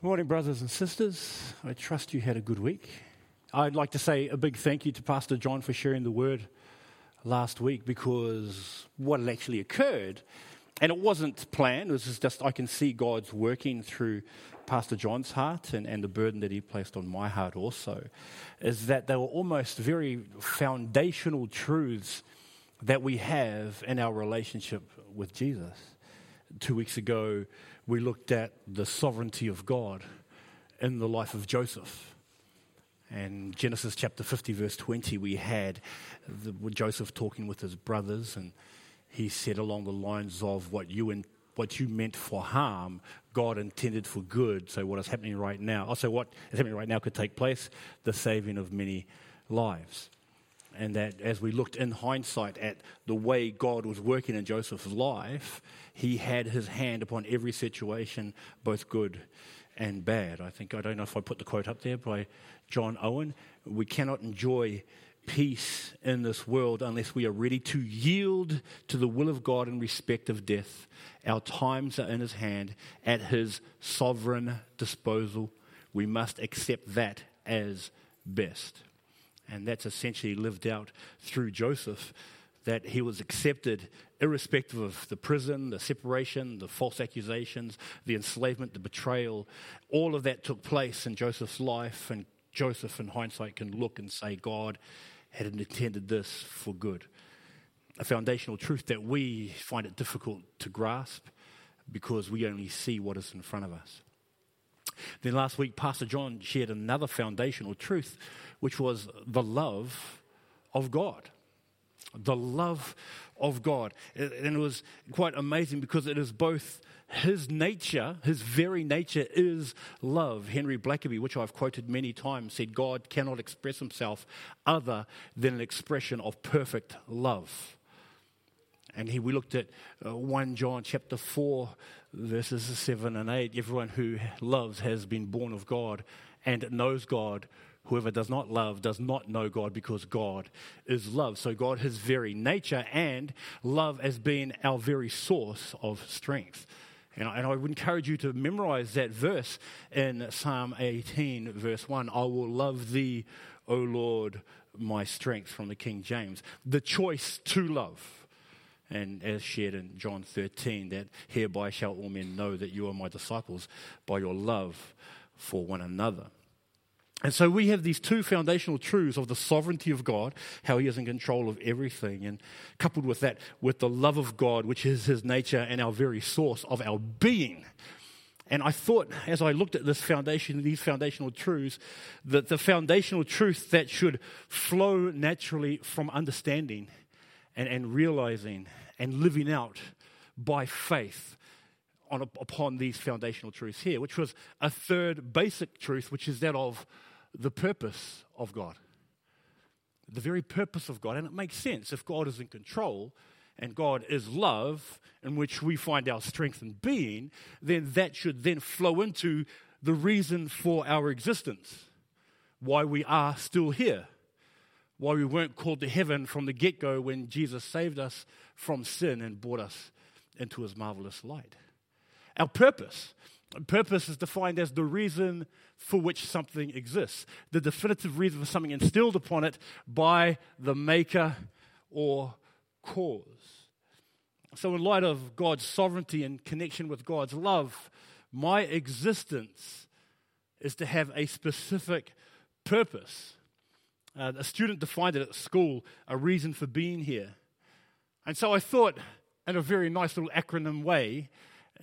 Good morning, brothers and sisters. I trust you had a good week. I'd like to say a big thank you to Pastor John for sharing the word last week because what had actually occurred, and it wasn't planned, it was just I can see God's working through Pastor John's heart and, and the burden that he placed on my heart also, is that they were almost very foundational truths that we have in our relationship with Jesus. Two weeks ago, we looked at the sovereignty of God in the life of Joseph. And Genesis chapter 50, verse 20, we had the, Joseph talking with his brothers, and he said along the lines of what you, what you meant for harm, God intended for good. So, what is happening right now, oh, also, what is happening right now could take place the saving of many lives and that as we looked in hindsight at the way God was working in Joseph's life, he had his hand upon every situation, both good and bad. I think, I don't know if I put the quote up there by John Owen. We cannot enjoy peace in this world unless we are ready to yield to the will of God in respect of death. Our times are in his hand, at his sovereign disposal. We must accept that as best. And that's essentially lived out through Joseph, that he was accepted irrespective of the prison, the separation, the false accusations, the enslavement, the betrayal. All of that took place in Joseph's life, and Joseph, in hindsight, can look and say, God had intended this for good. A foundational truth that we find it difficult to grasp because we only see what is in front of us. Then last week, Pastor John shared another foundational truth which was the love of God. The love of God. And it was quite amazing because it is both his nature, his very nature is love. Henry Blackaby, which I've quoted many times, said God cannot express himself other than an expression of perfect love. And he, we looked at uh, 1 John chapter 4, verses 7 and 8. Everyone who loves has been born of God and knows God. Whoever does not love does not know God because God is love. So, God, his very nature, and love as being our very source of strength. And I, and I would encourage you to memorize that verse in Psalm 18, verse 1. I will love thee, O Lord, my strength, from the King James. The choice to love. And as shared in John 13, that hereby shall all men know that you are my disciples by your love for one another. And so we have these two foundational truths of the sovereignty of God, how He is in control of everything, and coupled with that, with the love of God, which is His nature and our very source of our being. And I thought, as I looked at this foundation, these foundational truths, that the foundational truth that should flow naturally from understanding and, and realizing and living out by faith on, upon these foundational truths here, which was a third basic truth, which is that of the purpose of God. The very purpose of God. And it makes sense if God is in control and God is love, in which we find our strength and being, then that should then flow into the reason for our existence, why we are still here, why we weren't called to heaven from the get go when Jesus saved us from sin and brought us into his marvelous light. Our purpose. Purpose is defined as the reason for which something exists, the definitive reason for something instilled upon it by the maker or cause. So, in light of God's sovereignty and connection with God's love, my existence is to have a specific purpose. Uh, a student defined it at school a reason for being here. And so I thought, in a very nice little acronym way,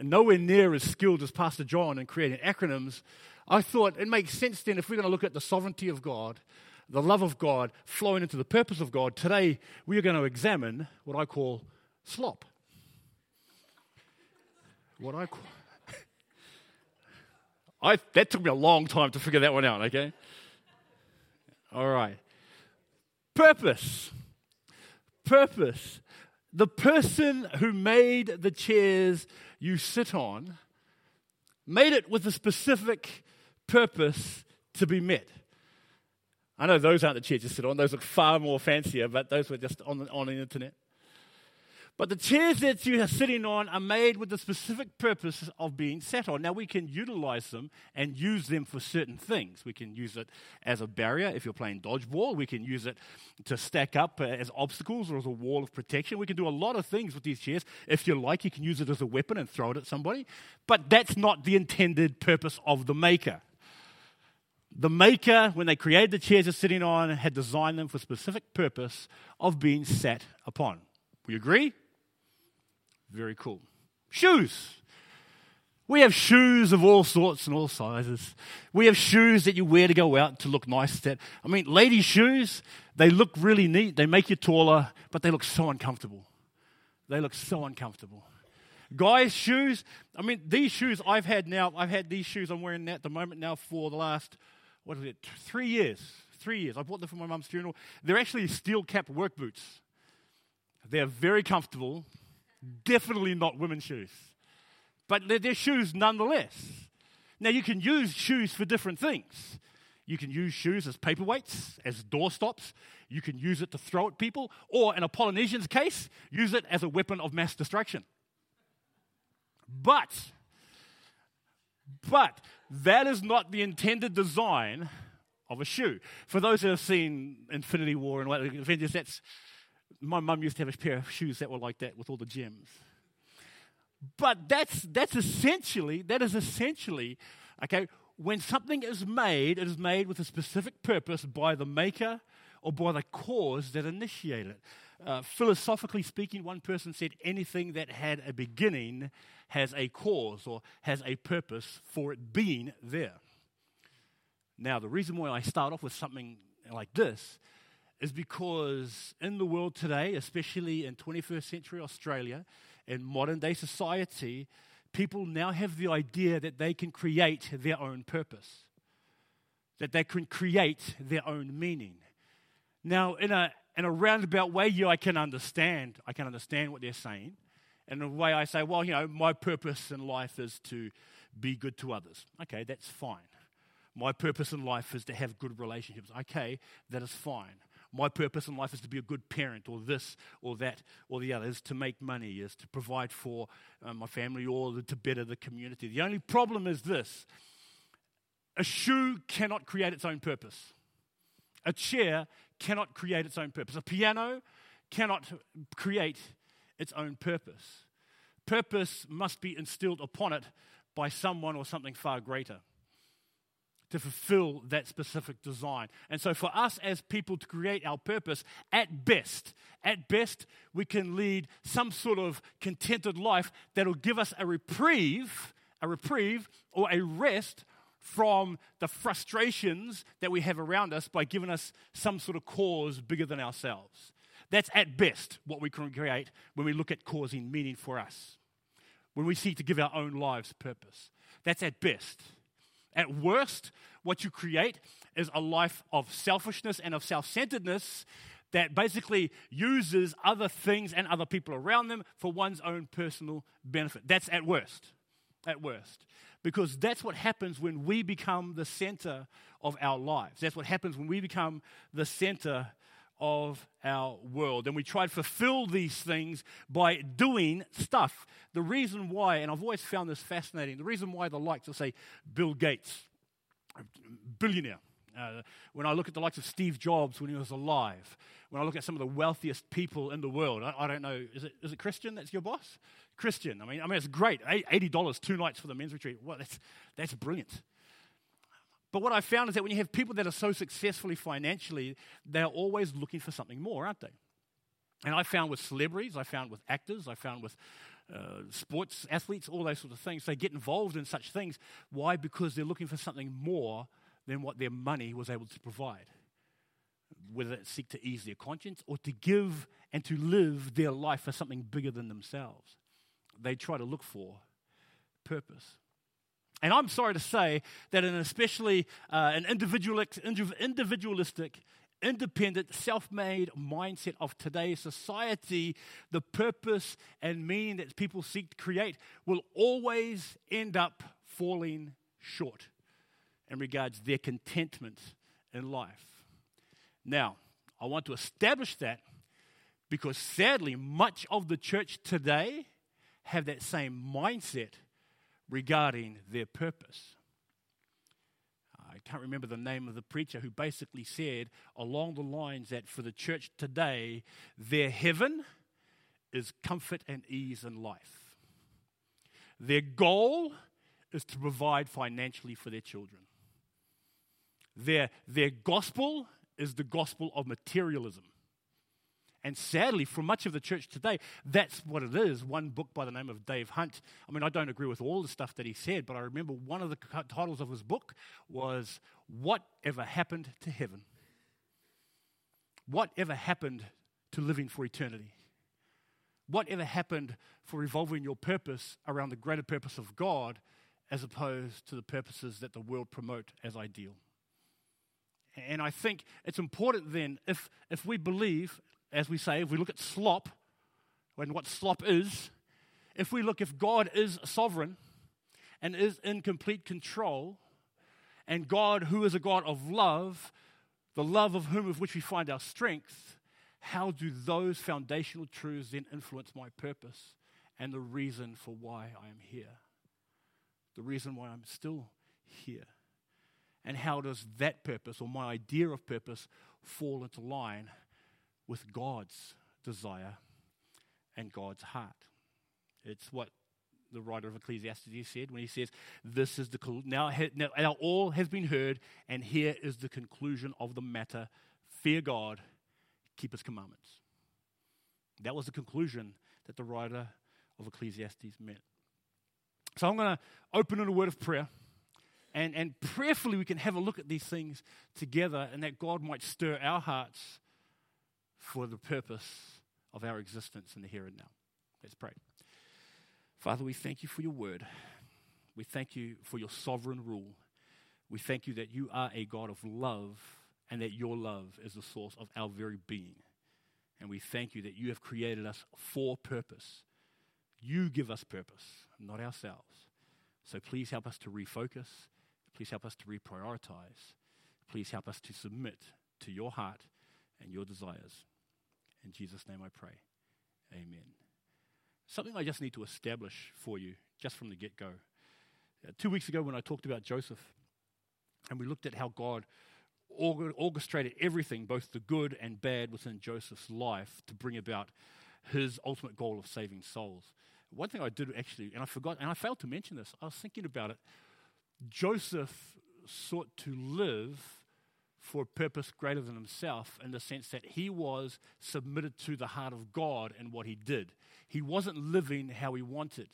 nowhere near as skilled as Pastor John in creating acronyms, I thought it makes sense then if we're going to look at the sovereignty of God, the love of God flowing into the purpose of God, today we are going to examine what I call slop. What I call. I, that took me a long time to figure that one out, okay? All right. Purpose. Purpose. The person who made the chairs you sit on made it with a specific purpose to be met. I know those aren't the chairs you sit on, those look far more fancier, but those were just on the, on the internet. But the chairs that you are sitting on are made with the specific purpose of being sat on. Now, we can utilize them and use them for certain things. We can use it as a barrier if you're playing dodgeball. We can use it to stack up uh, as obstacles or as a wall of protection. We can do a lot of things with these chairs. If you like, you can use it as a weapon and throw it at somebody. But that's not the intended purpose of the maker. The maker, when they created the chairs you're sitting on, had designed them for specific purpose of being sat upon. We agree? Very cool. Shoes. We have shoes of all sorts and all sizes. We have shoes that you wear to go out to look nice. That I mean, ladies' shoes, they look really neat. They make you taller, but they look so uncomfortable. They look so uncomfortable. Guys' shoes, I mean, these shoes I've had now, I've had these shoes I'm wearing at the moment now for the last, what is it, three years. Three years. I bought them for my mum's funeral. They're actually steel cap work boots. They're very comfortable. Definitely not women's shoes. But they're, they're shoes nonetheless. Now, you can use shoes for different things. You can use shoes as paperweights, as doorstops. You can use it to throw at people, or in a Polynesian's case, use it as a weapon of mass destruction. But, but that is not the intended design of a shoe. For those who have seen Infinity War and Avengers, that's my mum used to have a pair of shoes that were like that with all the gems. But that's that's essentially that is essentially okay. When something is made, it is made with a specific purpose by the maker or by the cause that initiated it. Uh, philosophically speaking, one person said anything that had a beginning has a cause or has a purpose for it being there. Now, the reason why I start off with something like this is because in the world today, especially in 21st century Australia, in modern day society, people now have the idea that they can create their own purpose, that they can create their own meaning. Now, in a, in a roundabout way, yeah, I can understand. I can understand what they're saying. In a way, I say, well, you know, my purpose in life is to be good to others. Okay, that's fine. My purpose in life is to have good relationships. Okay, that is fine my purpose in life is to be a good parent, or this, or that, or the other, is to make money, is to provide for uh, my family, or to better the community. The only problem is this a shoe cannot create its own purpose, a chair cannot create its own purpose, a piano cannot create its own purpose. Purpose must be instilled upon it by someone or something far greater to fulfill that specific design. And so, for us as people to create our purpose, at best, at best, we can lead some sort of contented life that'll give us a reprieve, a reprieve or a rest from the frustrations that we have around us by giving us some sort of cause bigger than ourselves. That's at best what we can create when we look at causing meaning for us, when we seek to give our own lives purpose. That's at best. At worst, what you create is a life of selfishness and of self centeredness that basically uses other things and other people around them for one's own personal benefit. That's at worst. At worst. Because that's what happens when we become the center of our lives. That's what happens when we become the center of our world. And we try to fulfill these things by doing stuff. The reason why, and I've always found this fascinating, the reason why the likes of, say, Bill Gates, billionaire, uh, when I look at the likes of Steve Jobs when he was alive, when I look at some of the wealthiest people in the world, I, I don't know, is it, is it Christian that's your boss? Christian. I mean, I mean, it's great. $80, two nights for the men's retreat. Well, that's, that's brilliant. But what I found is that when you have people that are so successfully financially, they're always looking for something more, aren't they? And I found with celebrities, I found with actors, I found with uh, sports athletes, all those sorts of things, they get involved in such things. Why? Because they're looking for something more than what their money was able to provide. Whether it's seek to ease their conscience or to give and to live their life for something bigger than themselves. They try to look for purpose. And I'm sorry to say that in especially uh, an individualistic, independent, self made mindset of today's society, the purpose and meaning that people seek to create will always end up falling short in regards their contentment in life. Now, I want to establish that Because sadly, much of the church today have that same mindset regarding their purpose. I can't remember the name of the preacher who basically said along the lines that for the church today, their heaven is comfort and ease in life. Their goal is to provide financially for their children. Their, their gospel is the gospel of materialism. And sadly, for much of the church today, that's what it is. One book by the name of Dave Hunt. I mean, I don't agree with all the stuff that he said, but I remember one of the titles of his book was Whatever Happened to Heaven? Whatever happened to living for eternity? Whatever happened for revolving your purpose around the greater purpose of God as opposed to the purposes that the world promote as ideal? And I think it's important then, if, if we believe, as we say, if we look at slop, and what slop is, if we look, if God is sovereign and is in complete control, and God, who is a God of love, the love of whom of which we find our strength, how do those foundational truths then influence my purpose and the reason for why I am here? The reason why I'm still here. And how does that purpose or my idea of purpose fall into line with God's desire and God's heart? It's what the writer of Ecclesiastes said when he says, This is the now, now, now all has been heard, and here is the conclusion of the matter fear God, keep his commandments. That was the conclusion that the writer of Ecclesiastes meant. So I'm going to open in a word of prayer. And, and prayerfully, we can have a look at these things together and that God might stir our hearts for the purpose of our existence in the here and now. Let's pray. Father, we thank you for your word. We thank you for your sovereign rule. We thank you that you are a God of love and that your love is the source of our very being. And we thank you that you have created us for purpose. You give us purpose, not ourselves. So please help us to refocus Please help us to reprioritize. Please help us to submit to your heart and your desires. In Jesus' name I pray. Amen. Something I just need to establish for you just from the get go. Uh, two weeks ago, when I talked about Joseph, and we looked at how God orchestrated everything, both the good and bad, within Joseph's life to bring about his ultimate goal of saving souls. One thing I did actually, and I forgot, and I failed to mention this, I was thinking about it Joseph sought to live for a purpose greater than himself in the sense that he was submitted to the heart of God in what he did. He wasn't living how he wanted,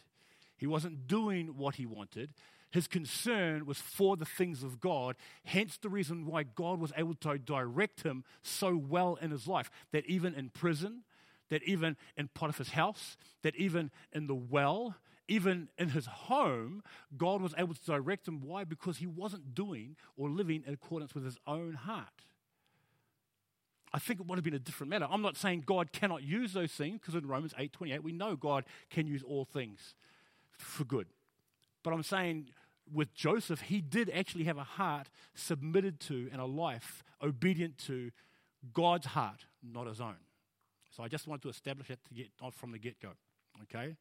he wasn't doing what he wanted. His concern was for the things of God, hence the reason why God was able to direct him so well in his life that even in prison, that even in Potiphar's house, that even in the well, even in his home, God was able to direct him. Why? Because he wasn't doing or living in accordance with his own heart. I think it would have been a different matter. I'm not saying God cannot use those things because in Romans 8:28 we know God can use all things for good. But I'm saying with Joseph, he did actually have a heart submitted to and a life obedient to God's heart, not his own. So I just wanted to establish that to get from the get-go. Okay?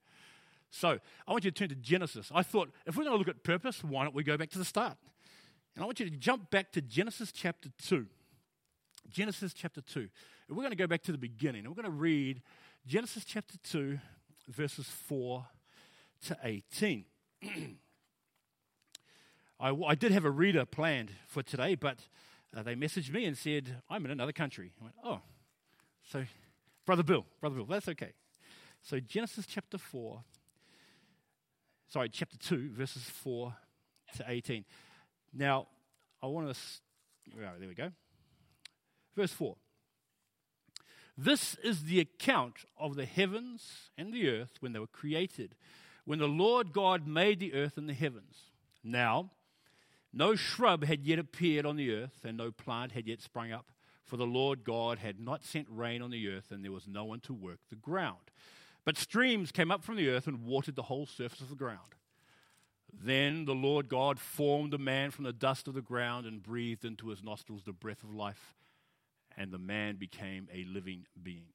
So I want you to turn to Genesis. I thought if we're going to look at purpose, why don't we go back to the start? And I want you to jump back to Genesis chapter 2. Genesis chapter 2. And we're going to go back to the beginning. We're going to read Genesis chapter 2, verses 4 to 18. I, I, did have a reader planned for today, but uh, they messaged me and said, I'm in another country. I went, oh. So, Brother Bill, Brother Bill, that's okay. So, Genesis chapter 4, sorry, chapter 2, verses 4 to 18. Now, I want to, oh, there we go. Verse 4. This is the account of the heavens and the earth when they were created, when the Lord God made the earth and the heavens. Now, no shrub had yet appeared on the earth, and no plant had yet sprung up, for the Lord God had not sent rain on the earth, and there was no one to work the ground. But streams came up from the earth and watered the whole surface of the ground. Then the Lord God formed a man from the dust of the ground and breathed into his nostrils the breath of life, and the man became a living being.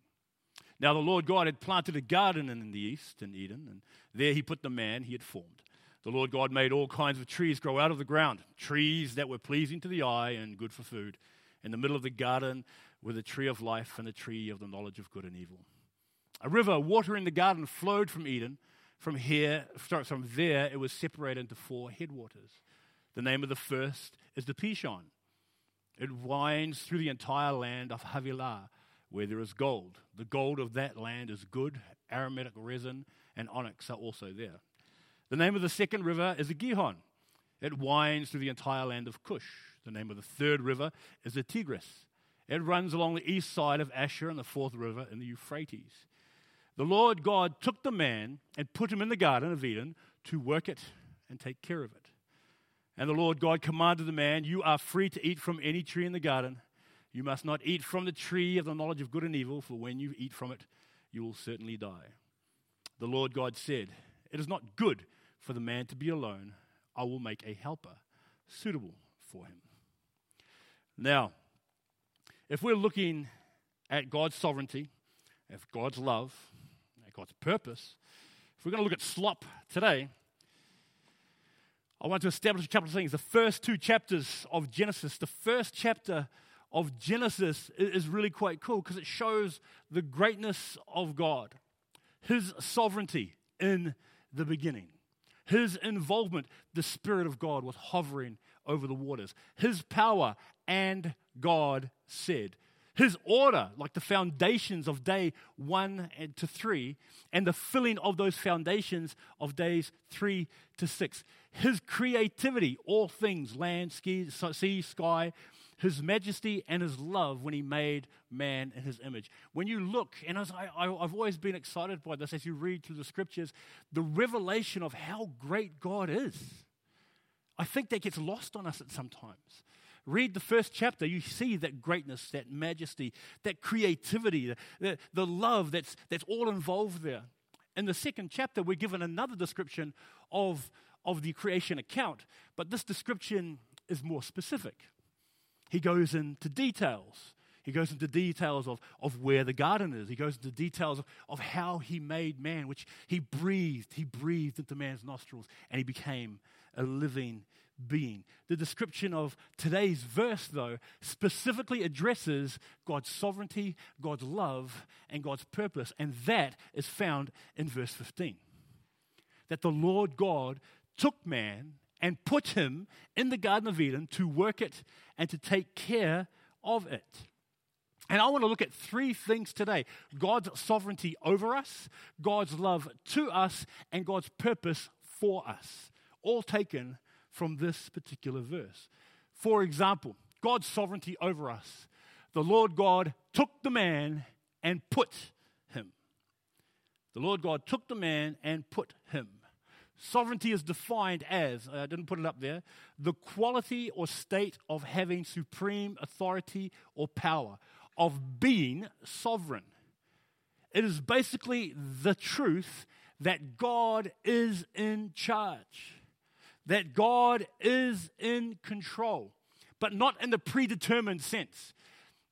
Now, the Lord God had planted a garden in the east, in Eden, and there he put the man he had formed. The Lord God made all kinds of trees grow out of the ground, trees that were pleasing to the eye and good for food. In the middle of the garden were the tree of life and the tree of the knowledge of good and evil. A river water in the garden flowed from Eden. From here, from there, it was separated into four headwaters. The name of the first is the Pishon. It winds through the entire land of Havilah where there is gold. The gold of that land is good, aromatic resin and onyx are also there. The name of the second river is the Gihon. It winds through the entire land of Cush. The name of the third river is the Tigris. It runs along the east side of Ashur and the fourth river in the Euphrates. The Lord God took the man and put him in the garden of Eden to work it and take care of it. And the Lord God commanded the man, You are free to eat from any tree in the garden, you must not eat from the tree of the knowledge of good and evil, for when you eat from it, you will certainly die. The Lord God said, It is not good for the man to be alone. I will make a helper suitable for him. Now, if we're looking at God's sovereignty, at God's love, God's purpose, if we're going to look at slop today, I want to establish a couple of things. The first two chapters of Genesis, the first chapter of Genesis is really quite cool because it shows the greatness of God, His sovereignty in the beginning, His involvement. The Spirit of God was hovering over the waters, His power, and God said. His order, like the foundations of day one to three, and the filling of those foundations of days three to six. His creativity, all things, land, sea, sky, his majesty and his love when he made man in his image. When you look, and as I, I've always been excited by this as you read through the scriptures, the revelation of how great God is. I think that gets lost on us at sometimes. Read the first chapter, you see that greatness, that majesty, that creativity, the, the, love that's, that's all involved there. In the second chapter, we're given another description of, of the creation account, but this description is more specific. He goes into details. He goes into details of, of where the garden is. He goes into details of, of how he made man, which he breathed. He breathed into man's nostrils and he became a living being. The description of today's verse, though, specifically addresses God's sovereignty, God's love, and God's purpose. And that is found in verse 15. That the Lord God took man and put him in the Garden of Eden to work it and to take care of it. And I want to look at three things today God's sovereignty over us, God's love to us, and God's purpose for us, all taken from this particular verse. For example, God's sovereignty over us. The Lord God took the man and put him. The Lord God took the man and put him. Sovereignty is defined as, uh, I didn't put it up there, the quality or state of having supreme authority or power, of being sovereign. It is basically the truth that God is in charge, that God is in control, but not in the predetermined sense.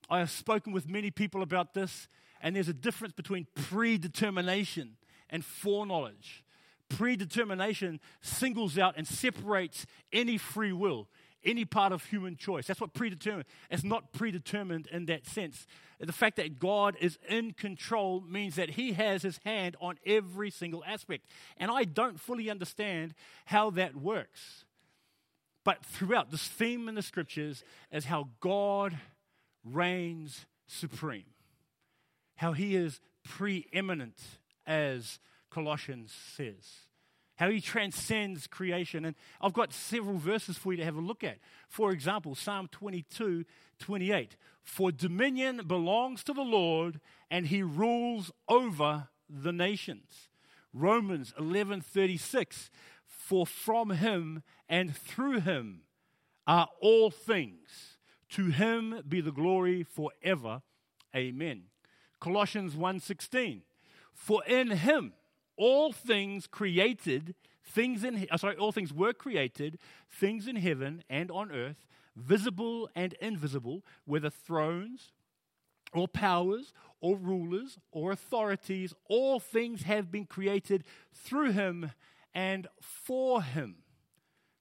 I have spoken with many people about this, and there's a difference between predetermination and foreknowledge predetermination singles out and separates any free will, any part of human choice. That's what predetermined. It's not predetermined in that sense. The fact that God is in control means that He has His hand on every single aspect. And I don't fully understand how that works. But throughout, this theme in the scriptures is how God reigns supreme, how He is preeminent as Colossians says. How he transcends creation. And I've got several verses for you to have a look at. For example, Psalm 22 28. For dominion belongs to the Lord, and he rules over the nations. Romans 11 36. For from him and through him are all things. To him be the glory forever. Amen. Colossians 1:16 For in him all things created, things in uh, sorry, all things were created, things in heaven and on earth, visible and invisible, whether thrones or powers or rulers or authorities. All things have been created through him and for him.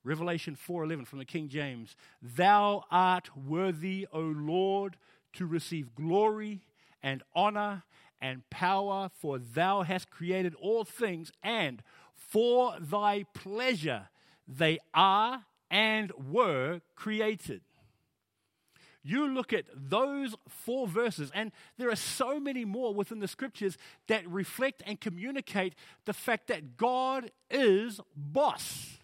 Revelation 4:11 from the King James. Thou art worthy, O Lord, to receive glory and honor and power, for thou hast created all things, and for thy pleasure they are and were created. You look at those four verses, and there are so many more within the scriptures that reflect and communicate the fact that God is boss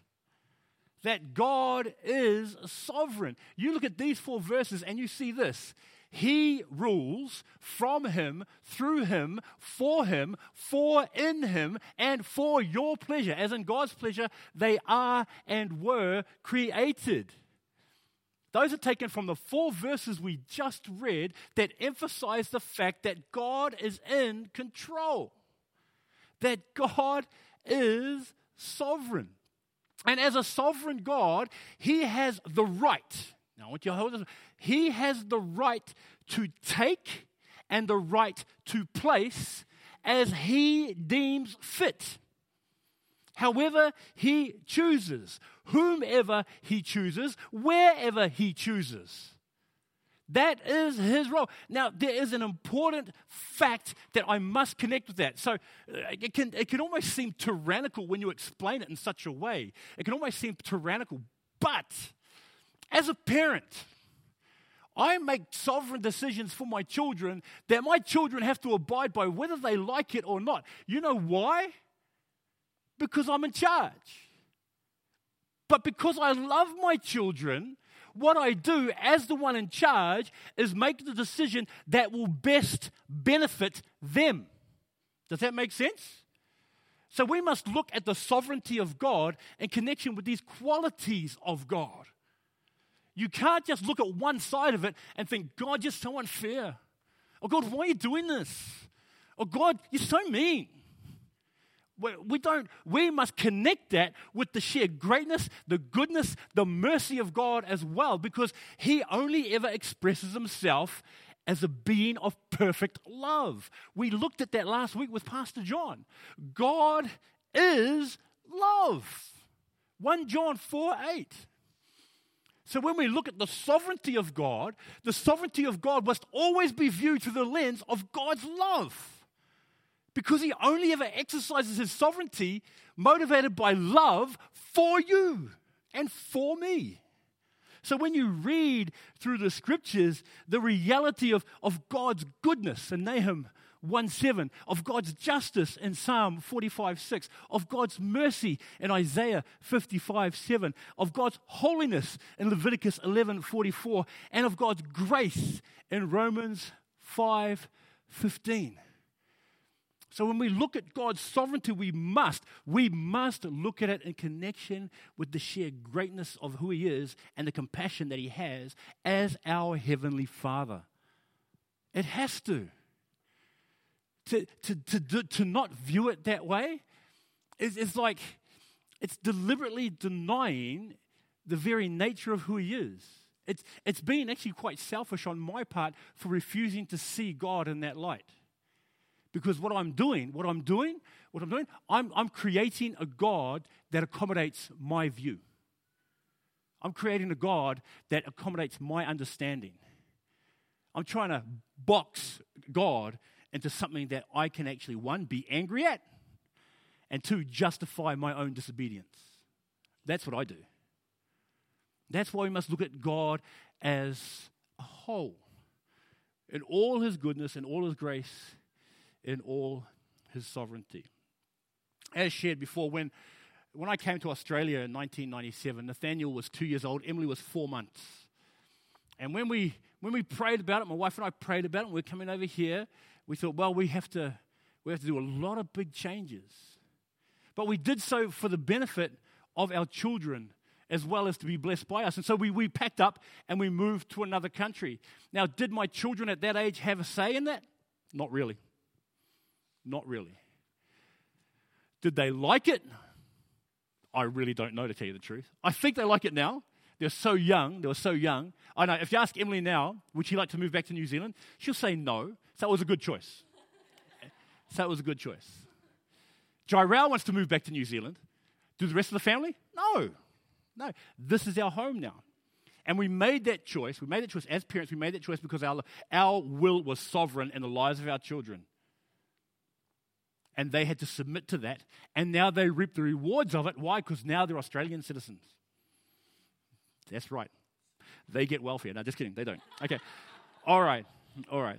that God is sovereign. You look at these four verses and you see this. He rules from Him, through Him, for Him, for in Him, and for your pleasure. As in God's pleasure, they are and were created. Those are taken from the four verses we just read that emphasize the fact that God is in control, that God is sovereign. And as a sovereign God, He has the right. Now, I want you to hold this. He has the right to take and the right to place as He deems fit. However, He chooses, whomever He chooses, wherever He chooses. That is his role. Now, there is an important fact that I must connect with that. So uh, it can, it can almost seem tyrannical when you explain it in such a way. It can almost seem tyrannical. But as a parent, I make sovereign decisions for my children that my children have to abide by whether they like it or not. You know why? Because I'm in charge. But because I love my children, what I do as the one in charge is make the decision that will best benefit them. Does that make sense? So we must look at the sovereignty of God in connection with these qualities of God. You can't just look at one side of it and think, God, you're so unfair. Oh, God, why are you doing this? Oh, God, you're so mean. We don't we must connect that with the sheer greatness the goodness the mercy of god as well because he only ever expresses himself as a being of perfect love. We looked at that last week with pastor john. God is love. 1 john 4 8 so when we look at the sovereignty of god the sovereignty of god must always be viewed through the lens of god's love because he only ever exercises his sovereignty motivated by love for you and for me. So when you read through the scriptures, the reality of, of God's goodness and Nahum 1 7, of God's justice in Psalm 45 6, of God's mercy in Isaiah 55 7, of God's holiness in Leviticus 11 44, and of God's grace in Romans 5 15. So when we look at God's sovereignty, we must, we must look at it in connection with the sheer greatness of who He is and the compassion that He has as our Heavenly Father. It has to. To, to, to, to not view it that way is, is like it's deliberately denying the very nature of who He is. It's, it's been actually quite selfish on my part for refusing to see God in that light. Because what I'm doing, what I'm doing, what I'm doing, I'm, I'm creating a God that accommodates my view. I'm creating a God that accommodates my understanding. I'm trying to box God into something that I can actually, one, be angry at, and two, justify my own disobedience. That's what I do. That's why we must look at God as a whole. In all his goodness in all his grace in all his sovereignty. As shared before, when, when I came to Australia in 1997, Nathaniel was two years old, Emily was four months. And when we, when we prayed about it, my wife and I prayed about it, and we are coming over here, we thought, well, we have, to, we have to do a lot of big changes. But we did so for the benefit of our children as well as to be blessed by us. And so we, we packed up and we moved to another country. Now, did my children at that age have a say in that? Not really. Not really. Did they like it? I really don't know, to tell you the truth. I think they like it now. They're so young. They were so young. I know. If you ask Emily now, would she like to move back to New Zealand? She'll say no. So it was a good choice. So it was a good choice. Jairao wants to move back to New Zealand. Do the rest of the family? No. No. This is our home now. And we made that choice. We made that choice as parents. We made that choice because our, our will was sovereign in the lives of our children. And they had to submit to that. And now they reap the rewards of it. Why? Because now they're Australian citizens. That's right. They get welfare. No, just kidding. They don't. Okay. All right. All right.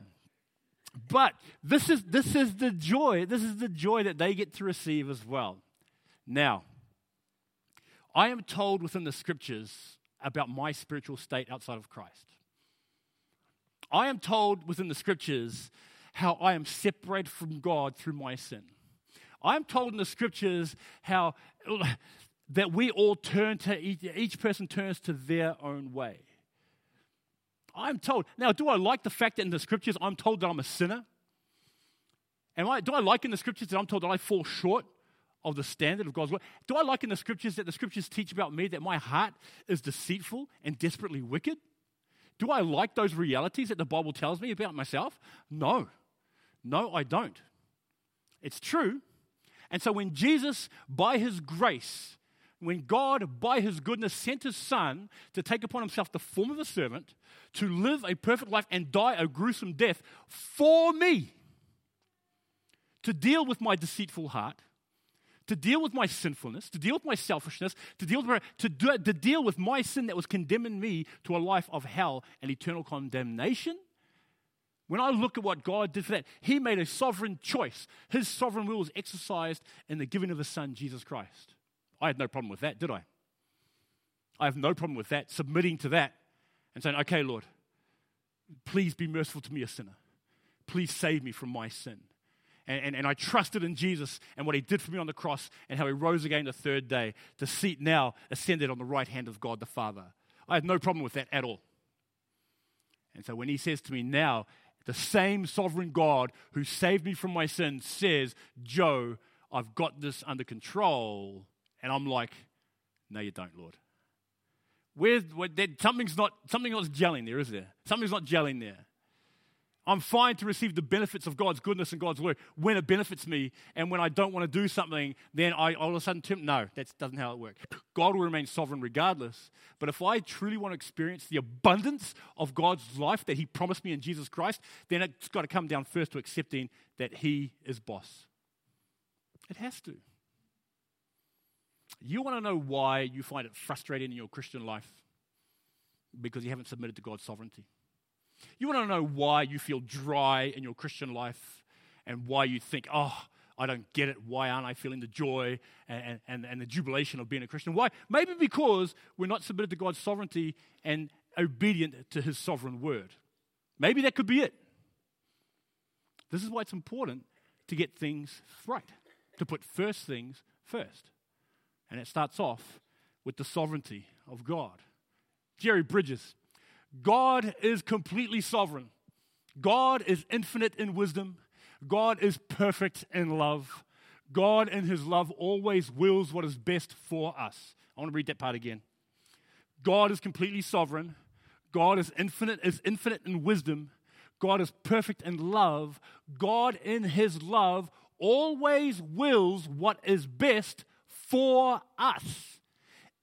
But this is, this is the joy. This is the joy that they get to receive as well. Now, I am told within the scriptures about my spiritual state outside of Christ. I am told within the scriptures how I am separated from God through my sin. I am told in the scriptures how that we all turn to each, each person turns to their own way. I'm told. Now, do I like the fact that in the scriptures I'm told that I'm a sinner? Am I, do I like in the scriptures that I'm told that I fall short of the standard of God's word? Do I like in the scriptures that the scriptures teach about me that my heart is deceitful and desperately wicked? Do I like those realities that the Bible tells me about myself? No. No, I don't. It's true. And so when Jesus, by his grace, when God, by his goodness, sent his son to take upon himself the form of a servant, to live a perfect life and die a gruesome death for me, to deal with my deceitful heart, to deal with my sinfulness, to deal with my selfishness, to deal with, my, to, do, to deal with my sin that was condemning me to a life of hell and eternal condemnation. When I look at what God did for that, He made a sovereign choice. His sovereign will was exercised in the giving of His Son, Jesus Christ. I had no problem with that, did I? I have no problem with that, submitting to that and saying, okay, Lord, please be merciful to me, a sinner. Please save me from my sin. And, and, and, I trusted in Jesus and what he did for me on the cross and how he rose again the third day to seat now ascended on the right hand of God the Father. I had no problem with that at all. And so when he says to me now, the same sovereign God who saved me from my sin says, Joe, I've got this under control. And I'm like, no, you don't, Lord. Where, something's not something's not gelling there, is there? Something's not gelling there. I'm fine to receive the benefits of God's goodness and God's word when it benefits me, and when I don't want to do something, then I all of a sudden tempt. No, that doesn't how it works. God will remain sovereign regardless. But if I truly want to experience the abundance of God's life that He promised me in Jesus Christ, then it's got to come down first to accepting that He is boss. It has to. You want to know why you find it frustrating in your Christian life? Because you haven't submitted to God's sovereignty. You want to know why you feel dry in your Christian life and why you think, oh, I don't get it. Why aren't I feeling the joy and, and, and the jubilation of being a Christian? Why? Maybe because we're not submitted to God's sovereignty and obedient to his sovereign word. Maybe that could be it. This is why it's important to get things right, to put first things first. And it starts off with the sovereignty of God. Jerry Bridges God is completely sovereign. God is infinite in wisdom. God is perfect in love. God, in his love, always wills what is best for us. I want to read that part again. God is completely sovereign. God is infinite, is infinite in wisdom. God is perfect in love. God, in his love, always wills what is best for us.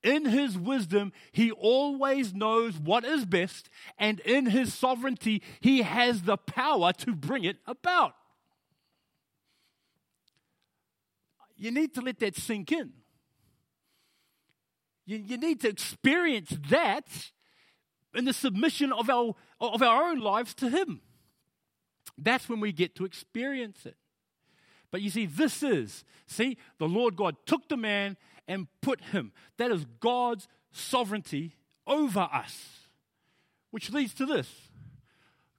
In his wisdom, he always knows what is best, and in his sovereignty, he has the power to bring it about. You need to let that sink in. You, you need to experience that in the submission of our, of our own lives to him. That's when we get to experience it. But you see, this is, see, the Lord God took the man and put him. That is God's sovereignty over us. Which leads to this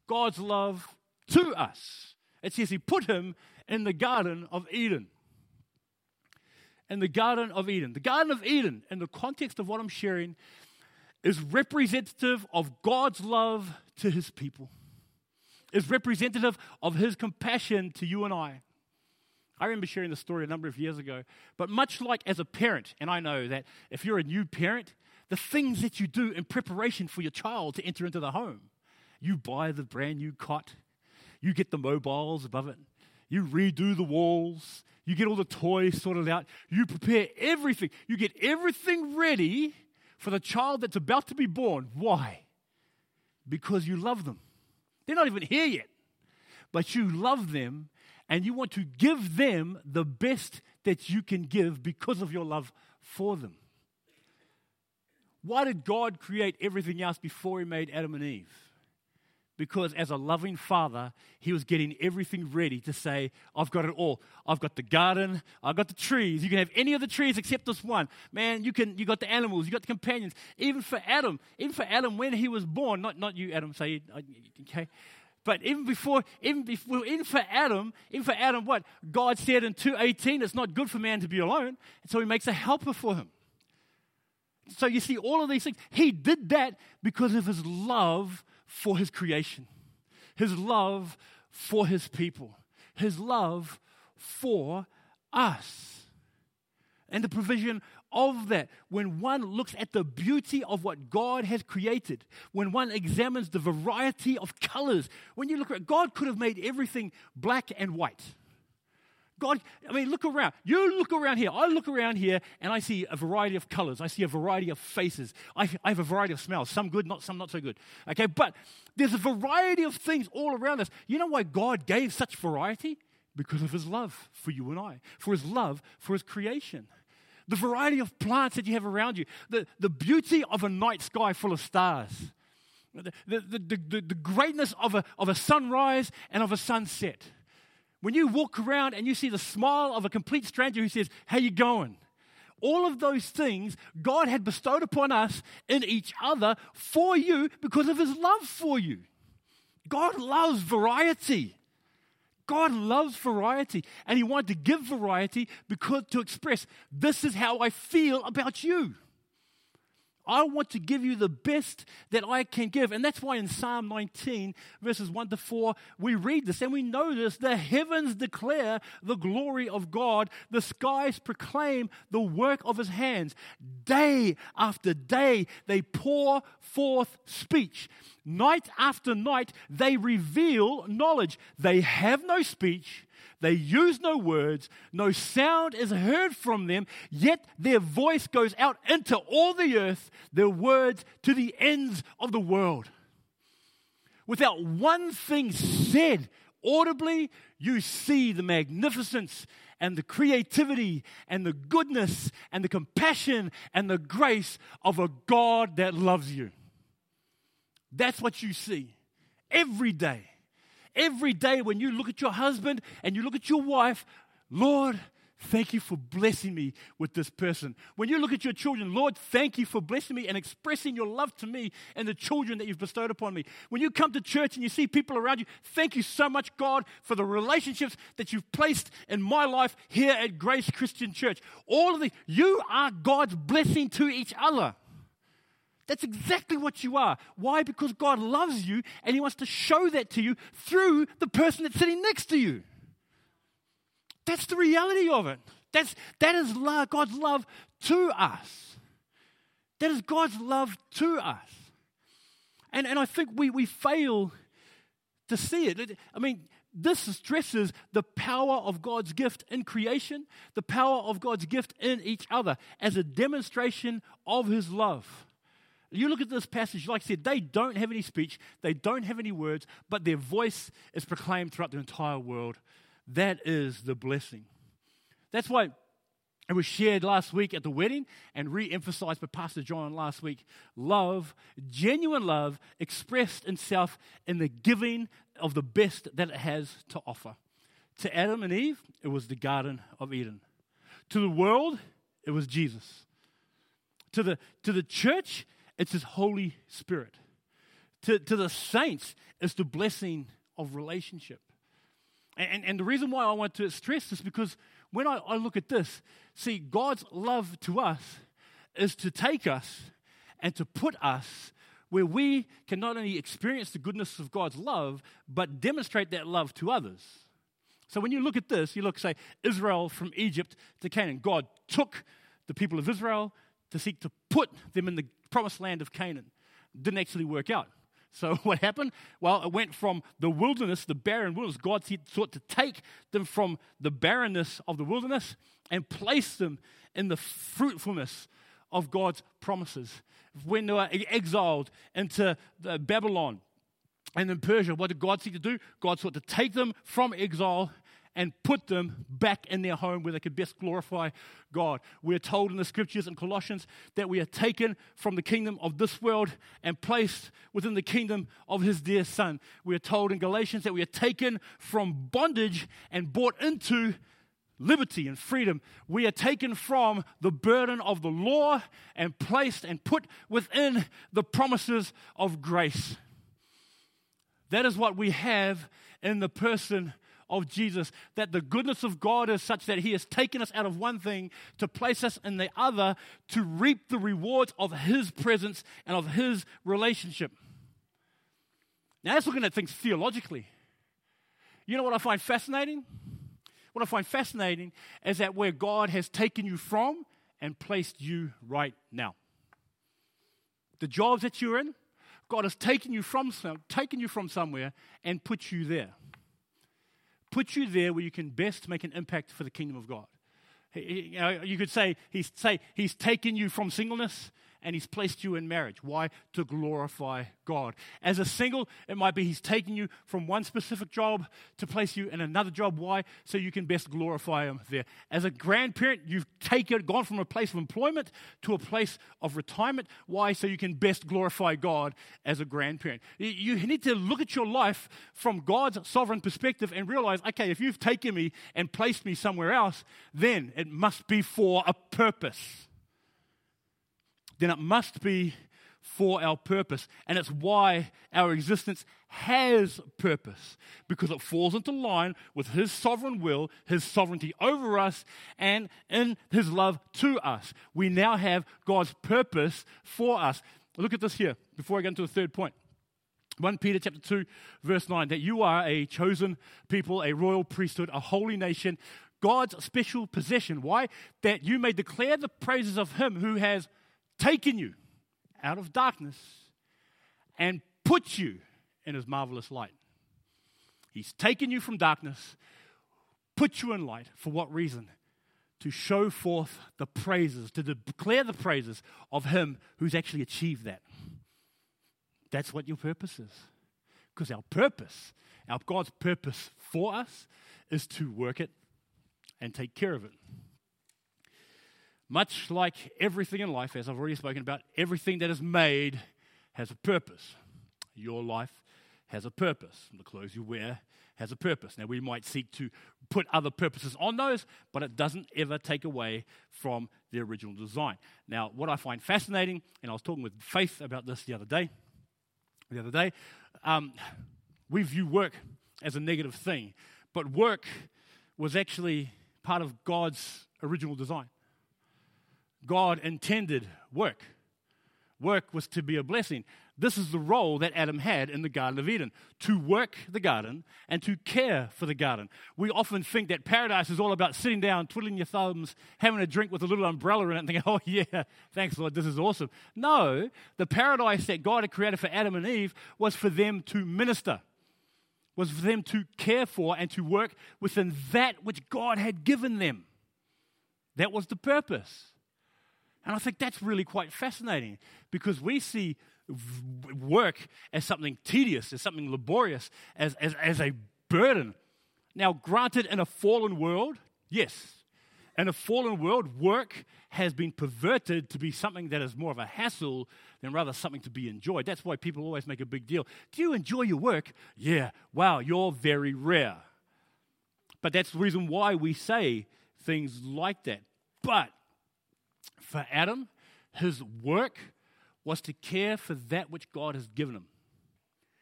God's love to us. It says he put him in the Garden of Eden. In the Garden of Eden. The Garden of Eden, in the context of what I'm sharing, is representative of God's love to his people, is representative of his compassion to you and I. I remember sharing the story a number of years ago. But much like as a parent, and I know that if you're a new parent, the things that you do in preparation for your child to enter into the home. You buy the brand new cot, you get the mobiles above it, you redo the walls, you get all the toys sorted out, you prepare everything, you get everything ready for the child that's about to be born. Why? Because you love them. They're not even here yet, but you love them and you want to give them the best that you can give because of your love for them. Why did God create everything else before He made Adam and Eve? Because as a loving father, he was getting everything ready to say, I've got it all. I've got the garden, I've got the trees. You can have any of the trees except this one. Man, you can you got the animals, you got the companions. Even for Adam, even for Adam when he was born, not, not you, Adam, say uh, okay. But even before, even before, even for Adam, even for Adam, what God said in two eighteen, it's not good for man to be alone, and so He makes a helper for him. So you see, all of these things, he did that because of his love for his creation, his love for his people, his love for us. And the provision of that, when one looks at the beauty of what God has created, when one examines the variety of colors, when you look at God could have made everything black and white. God, I mean, look around. You look around here. I look around here and I see a variety of colors. I see a variety of faces. I, I, have a variety of smells. Some good, not some not so good. Okay, but there's a variety of things all around us. You know why God gave such variety? Because of his love for you and I, for his love for his creation. The variety of plants that you have around you, the, the beauty of a night sky full of stars, the, the, the, the, the greatness of a, of a sunrise and of a sunset when you walk around and you see the smile of a complete stranger who says, How you going? All of those things God had bestowed upon us in each other for you because of his love for you. God loves variety. God loves variety, and He wanted to give variety because to express this is how I feel about you. I want to give you the best that I can give. And that's why in Psalm 19, verses 1 to 4, we read this and we know this. The heavens declare the glory of God, the skies proclaim the work of his hands. Day after day, they pour forth speech. Night after night, they reveal knowledge. They have no speech they use no words, no sound is heard from them, yet their voice goes out into all the earth, their words to the ends of the world. Without one thing said audibly, you see the magnificence and the creativity and the goodness and the compassion and the grace of a God that loves you. That's what you see every day. Every day when you look at your husband and you look at your wife, Lord, thank you for blessing me with this person. When you look at your children, Lord, thank you for blessing me and expressing your love to me and the children that you've bestowed upon me. When you come to church and you see people around you, thank you so much, God, for the relationships that you've placed in my life here at Grace Christian Church. All of the, you are God's blessing to each other. That's exactly what you are. Why? Because God loves you and He wants to show that to you through the person that's sitting next to you. That's the reality of it. That's, that is love, God's love to us. That is God's love to us. And, and I think we, we fail to see it. I mean, this stresses the power of God's gift in creation, the power of God's gift in each other as a demonstration of His love. You look at this passage, like I said, they don't have any speech, they don't have any words, but their voice is proclaimed throughout the entire world. That is the blessing. That's why it was shared last week at the wedding and re emphasized by Pastor John last week. Love, genuine love, expressed itself in the giving of the best that it has to offer. To Adam and Eve, it was the Garden of Eden. To the world, it was Jesus. To the, to the church, it's His Holy Spirit. To, to the saints, it's the blessing of relationship. And, and, the reason why I want to stress this because when I, I look at this, see, God's love to us is to take us and to put us where we can not only experience the goodness of God's love, but demonstrate that love to others. So when you look at this, you look, say, Israel from Egypt to Canaan. God took the people of Israel, to seek to put them in the promised land of Canaan didn't actually work out. So what happened? Well, it went from the wilderness, the barren wilderness. God sought to take them from the barrenness of the wilderness and place them in the fruitfulness of God's promises. When they were exiled into Babylon and in Persia, what did God seek to do? God sought to take them from exile and put them back in their home where they could best glorify God. We're told in the scriptures in Colossians that we are taken from the kingdom of this world and placed within the kingdom of his dear Son. We are told in Galatians that we are taken from bondage and brought into liberty and freedom. We are taken from the burden of the law and placed and put within the promises of grace. That is what we have in the person of Jesus, that the goodness of God is such that He has taken us out of one thing to place us in the other to reap the rewards of His presence and of His relationship. Now, that's looking at things theologically. You know what I find fascinating? What I find fascinating is that where God has taken you from and placed you right now. The jobs that you're in, God has taken you from taken you from somewhere and put you there put you there where you can best make an impact for the kingdom of God. You could say he's, say he's taken you from singleness and he's placed you in marriage. Why? To glorify God. As a single, it might be he's taking you from one specific job to place you in another job. Why? So you can best glorify him there. As a grandparent, you've taken gone from a place of employment to a place of retirement. Why? So you can best glorify God as a grandparent. You need to look at your life from God's sovereign perspective and realize, okay, if you've taken me and placed me somewhere else, then it must be for a purpose then it must be for our purpose. And it's why our existence has purpose, because it falls into line with His sovereign will, His sovereignty over us, and in His love to us. We now have God's purpose for us. Look at this here before I get into the third point. 1 Peter chapter 2 verse 9 that you are a chosen people, a royal priesthood, a holy nation, God's special possession. Why? That you may declare the praises of him who has taken you out of darkness and put you in his marvelous light. He's taken you from darkness, put you in light. For what reason? To show forth the praises, to declare the praises of him who's actually achieved that. That's what your purpose is. Because our purpose, our God's purpose for us, is to work it and take care of it. Much like everything in life, as I've already spoken about, everything that is made has a purpose. Your life has a purpose. The clothes you wear has a purpose. Now, we might seek to put other purposes on those, but it doesn't ever take away from the original design. Now, what I find fascinating, and I was talking with Faith about this the other day, the other day, um, we view work as a negative thing, but work was actually part of God's original design. God intended work. Work was to be a blessing. This is the role that Adam had in the Garden of Eden to work the garden and to care for the garden. We often think that paradise is all about sitting down, twiddling your thumbs, having a drink with a little umbrella in it, and thinking, oh, yeah, thanks, Lord, this is awesome. No, the paradise that God had created for Adam and Eve was for them to minister, was for them to care for and to work within that which God had given them. That was the purpose. And I think that's really quite fascinating because we see work as something tedious, as something laborious, as, as, as a burden. Now, granted, in a fallen world, yes, in a fallen world, work has been perverted to be something that is more of a hassle than rather something to be enjoyed. That's why people always make a big deal. Do you enjoy your work? Yeah, wow, you're very rare. But that's the reason why we say things like that. But for Adam, his work was to care for that which God has given him.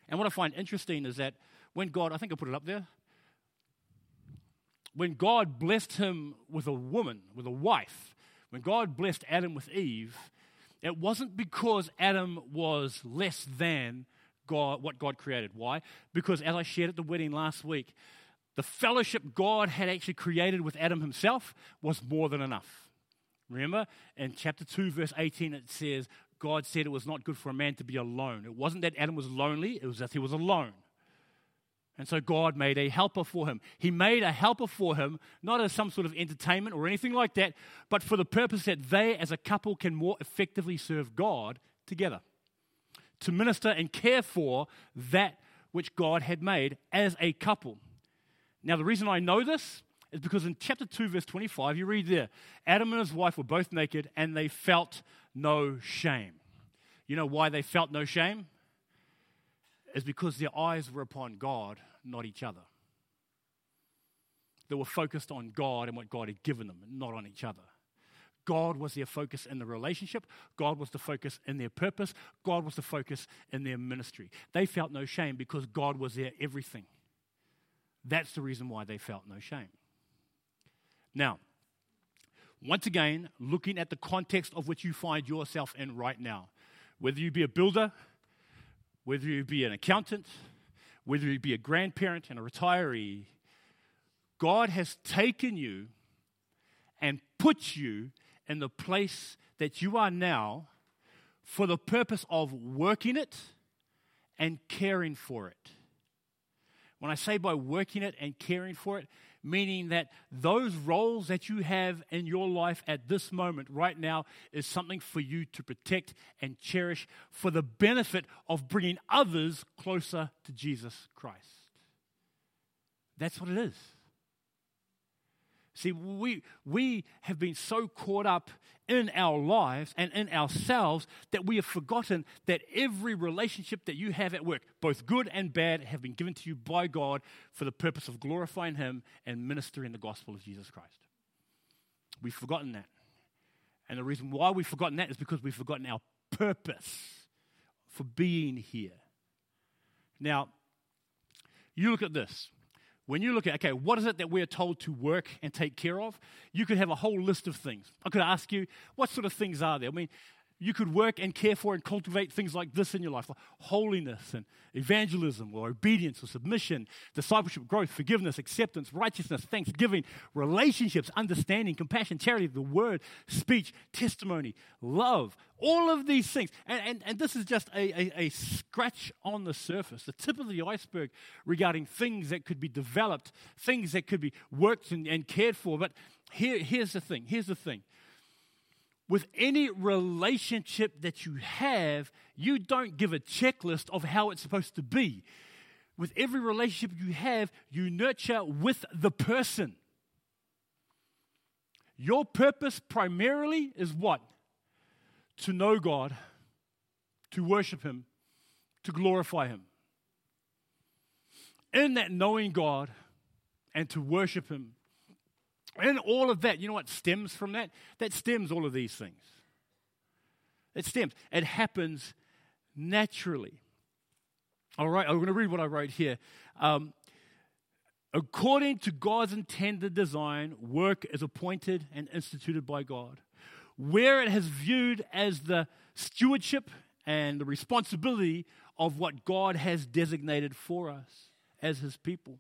And what I find interesting is that when God, I think I put it up there, when God blessed him with a woman, with a wife, when God blessed Adam with Eve, it wasn't because Adam was less than God, what God created. Why? Because as I shared at the wedding last week, the fellowship God had actually created with Adam himself was more than enough. Remember, in chapter 2, verse 18, it says, God said it was not good for a man to be alone. It wasn't that Adam was lonely, it was that he was alone. And so God made a helper for him. He made a helper for him, not as some sort of entertainment or anything like that, but for the purpose that they, as a couple, can more effectively serve God together. To minister and care for that which God had made as a couple. Now, the reason I know this is because in chapter 2, verse 25, you read there Adam and his wife were both naked and they felt no shame. You know why they felt no shame? Is because their eyes were upon God, not each other. They were focused on God and what God had given them, not on each other. God was their focus in the relationship. God was the focus in their purpose. God was the focus in their ministry. They felt no shame because God was their everything. That's the reason why they felt no shame. Now, once again, looking at the context of which you find yourself in right now, whether you be a builder, whether you be an accountant, whether you be a grandparent and a retiree, God has taken you and put you in the place that you are now for the purpose of working it and caring for it. When I say by working it and caring for it, meaning that those roles that you have in your life at this moment, right now, is something for you to protect and cherish for the benefit of bringing others closer to Jesus Christ. That's what it is. See, we, we have been so caught up in our lives and in ourselves that we have forgotten that every relationship that you have at work, both good and bad, have been given to you by God for the purpose of glorifying Him and ministering the gospel of Jesus Christ. We've forgotten that. And the reason why we've forgotten that is because we've forgotten our purpose for being here. Now, you look at this when you look at, okay, what is it that we're told to work and take care of? You could have a whole list of things. I could ask you, what sort of things are there? I mean, you could work and care for and cultivate things like this in your life like holiness and evangelism or obedience or submission, discipleship, growth, forgiveness, acceptance, righteousness, thanksgiving, relationships, understanding, compassion, charity, the word, speech, testimony, love, all of these things. And, and, and this is just a, a, a scratch on the surface, the tip of the iceberg regarding things that could be developed, things that could be worked and, and cared for. But here, here's the thing here's the thing with any relationship that you have, you don't give a checklist of how it's supposed to be. With every relationship you have, you nurture with the person. Your purpose primarily is what? To know God, to worship Him, to glorify Him. In that knowing God and to worship Him and all of that, you know what stems from that? That stems all of these things. It stems. It happens naturally. All right, I'm going to read what I wrote here. Um, according to God's intended design, work is appointed and instituted by God. Where it has viewed as the stewardship and the responsibility of what God has designated for us as His people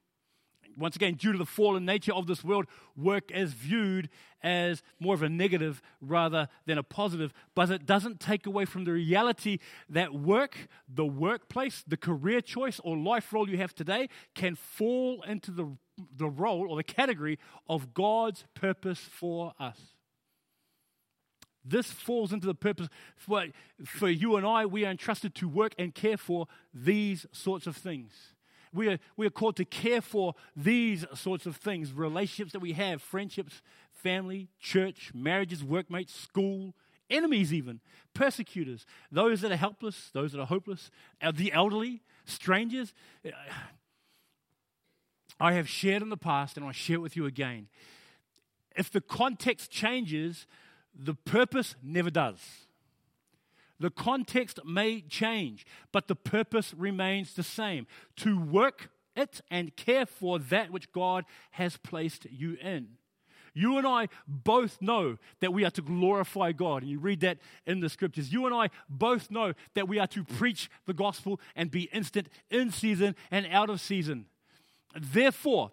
once again, due to the fallen nature of this world, work is viewed as more of a negative rather than a positive. But it doesn't take away from the reality that work, the workplace, the career choice or life role you have today can fall into the, the role or the category of God's purpose for us. This falls into the purpose for, for you and I. We are entrusted to work and care for these sorts of things we are, we are called to care for these sorts of things relationships that we have, friendships, family, church, marriages, workmates, school, enemies, even, persecutors, those that are helpless, those that are hopeless, uh, the elderly, strangers. I have shared in the past, and I share it with you again. If the context changes, the purpose never does. The context may change, but the purpose remains the same to work it and care for that which God has placed you in. You and I both know that we are to glorify God. And you read that in the scriptures. You and I both know that we are to preach the gospel and be instant in season and out of season. Therefore,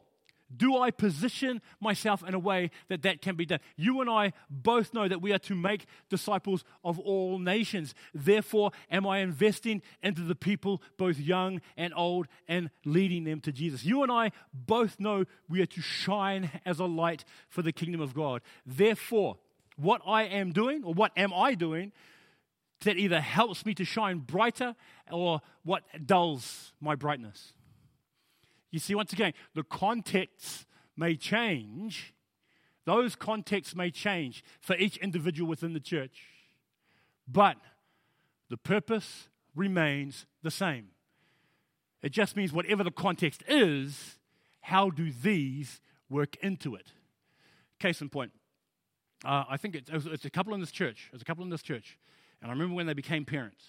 Do I position myself in a way that that can be done? You and I both know that we are to make disciples of all nations. Therefore, am I investing into the people, both young and old, and leading them to Jesus? You and I both know we are to shine as a light for the kingdom of God. Therefore, what I am doing, or what am I doing, that either helps me to shine brighter or what dulls my brightness. You see, once again, the context may change. Those contexts may change for each individual within the church. But the purpose remains the same. It just means whatever the context is, how do these work into it? Case in point, uh, I think it's, it's a couple in this church. There's a couple in this church. And I remember when they became parents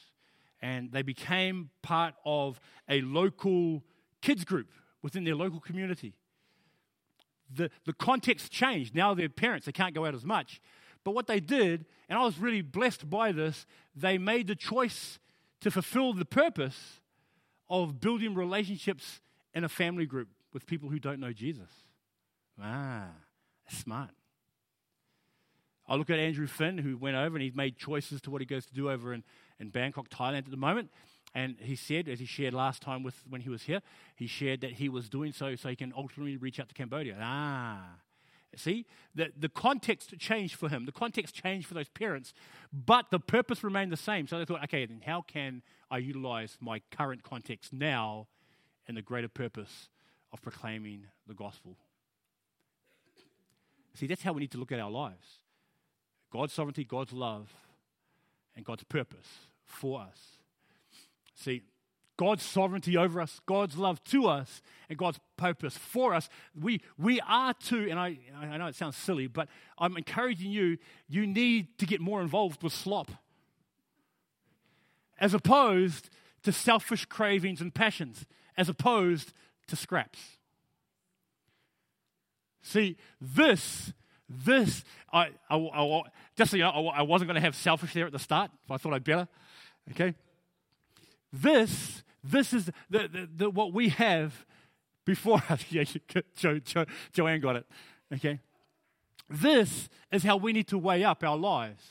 and they became part of a local kids group within their local community. The, the context changed. Now they're parents, they can't go out as much. But what they did, and I was really blessed by this, they made the choice to fulfill the purpose of building relationships in a family group with people who don't know Jesus. Ah, smart. I look at Andrew Finn, who went over and he's made choices to what he goes to do over in, in Bangkok, Thailand at the moment. And he said, as he shared last time with when he was here, he shared that he was doing so so he can ultimately reach out to Cambodia. Ah, see, the, the context changed for him. The context changed for those parents, but the purpose remained the same. So they thought, okay, then how can I utilize my current context now in the greater purpose of proclaiming the gospel? See, that's how we need to look at our lives God's sovereignty, God's love, and God's purpose for us. See, God's sovereignty over us, God's love to us, and God's purpose for us. We, we are to, and I, I know it sounds silly, but I'm encouraging you, you need to get more involved with slop. As opposed to selfish cravings and passions, as opposed to scraps. See, this, this, I, I, I just so you know, I, I wasn't going to have selfish there at the start, but I thought I'd better. Okay? This, this is the, the, the, what we have before us. yeah, jo, jo, Joanne got it. Okay? This is how we need to weigh up our lives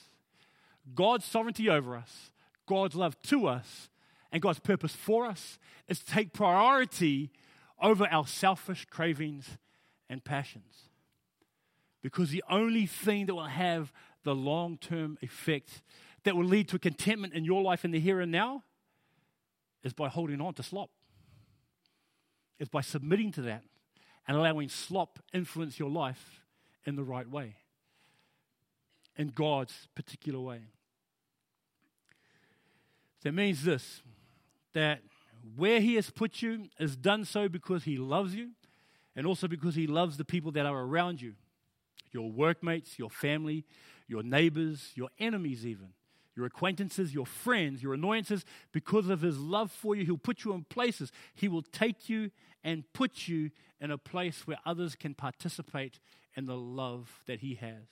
God's sovereignty over us, God's love to us, and God's purpose for us is to take priority over our selfish cravings and passions. Because the only thing that will have the long term effect that will lead to contentment in your life in the here and now is by holding on to slop. It's by submitting to that and allowing slop influence your life in the right way, in God's particular way. That means this that where He has put you is done so because He loves you and also because He loves the people that are around you your workmates, your family, your neighbors, your enemies, even your acquaintances, your friends, your annoyances, because of his love for you, he'll put you in places. He will take you and put you in a place where others can participate in the love that he has.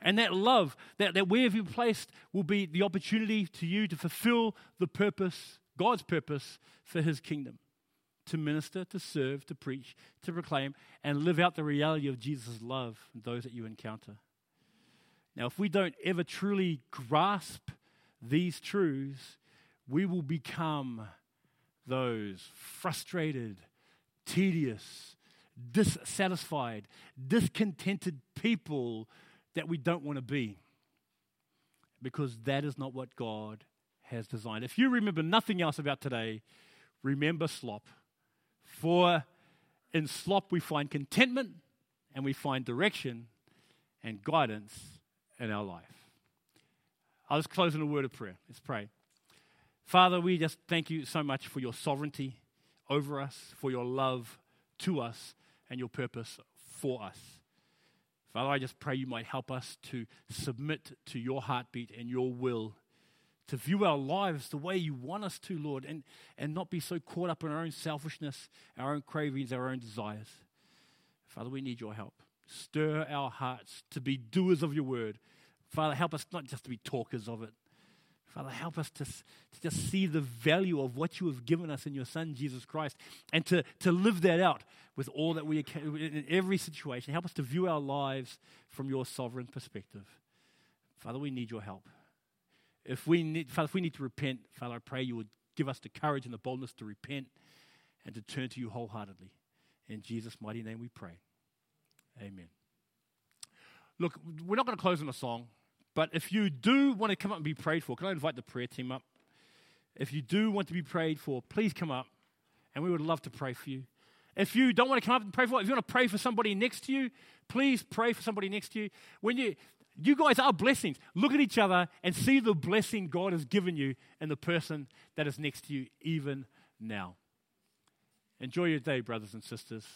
And that love, that, that where you placed, will be the opportunity to you to fulfill the purpose, God's purpose for his kingdom. To minister, to serve, to preach, to proclaim, and live out the reality of Jesus' love in those that you encounter. Now, if we don't ever truly grasp these truths, we will become those frustrated, tedious, dissatisfied, discontented people that we don't want to be. Because that is not what God has designed. If you remember nothing else about today, remember slop. For in slop we find contentment and we find direction and guidance in our life. I'll just close in a word of prayer. Let's pray. Father, we just thank you so much for your sovereignty over us, for your love to us, and your purpose for us. Father, I just pray you might help us to submit to your heartbeat and your will, to view our lives the way you want us to, Lord, and, and not be so caught up in our own selfishness, our own cravings, our own desires. Father, we need your help. Stir our hearts to be doers of your word. Father, help us not just to be talkers of it. Father, help us to, to just see the value of what you have given us in your Son, Jesus Christ, and to, to live that out with all that we, in every situation. Help us to view our lives from your sovereign perspective. Father, we need your help. If we need, Father, if we need to repent, Father, I pray you would give us the courage and the boldness to repent and to turn to you wholeheartedly. In Jesus' mighty name we pray. Amen. Look, we're not going to close on a song. But if you do want to come up and be prayed for, can I invite the prayer team up? If you do want to be prayed for, please come up and we would love to pray for you. If you don't want to come up and pray for, if you want to pray for somebody next to you, please pray for somebody next to you. When you, you guys are blessings. Look at each other and see the blessing God has given you and the person that is next to you even now. Enjoy your day, brothers and sisters.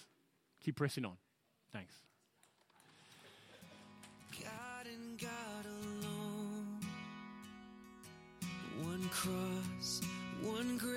Keep pressing on. Thanks. cross, one grave.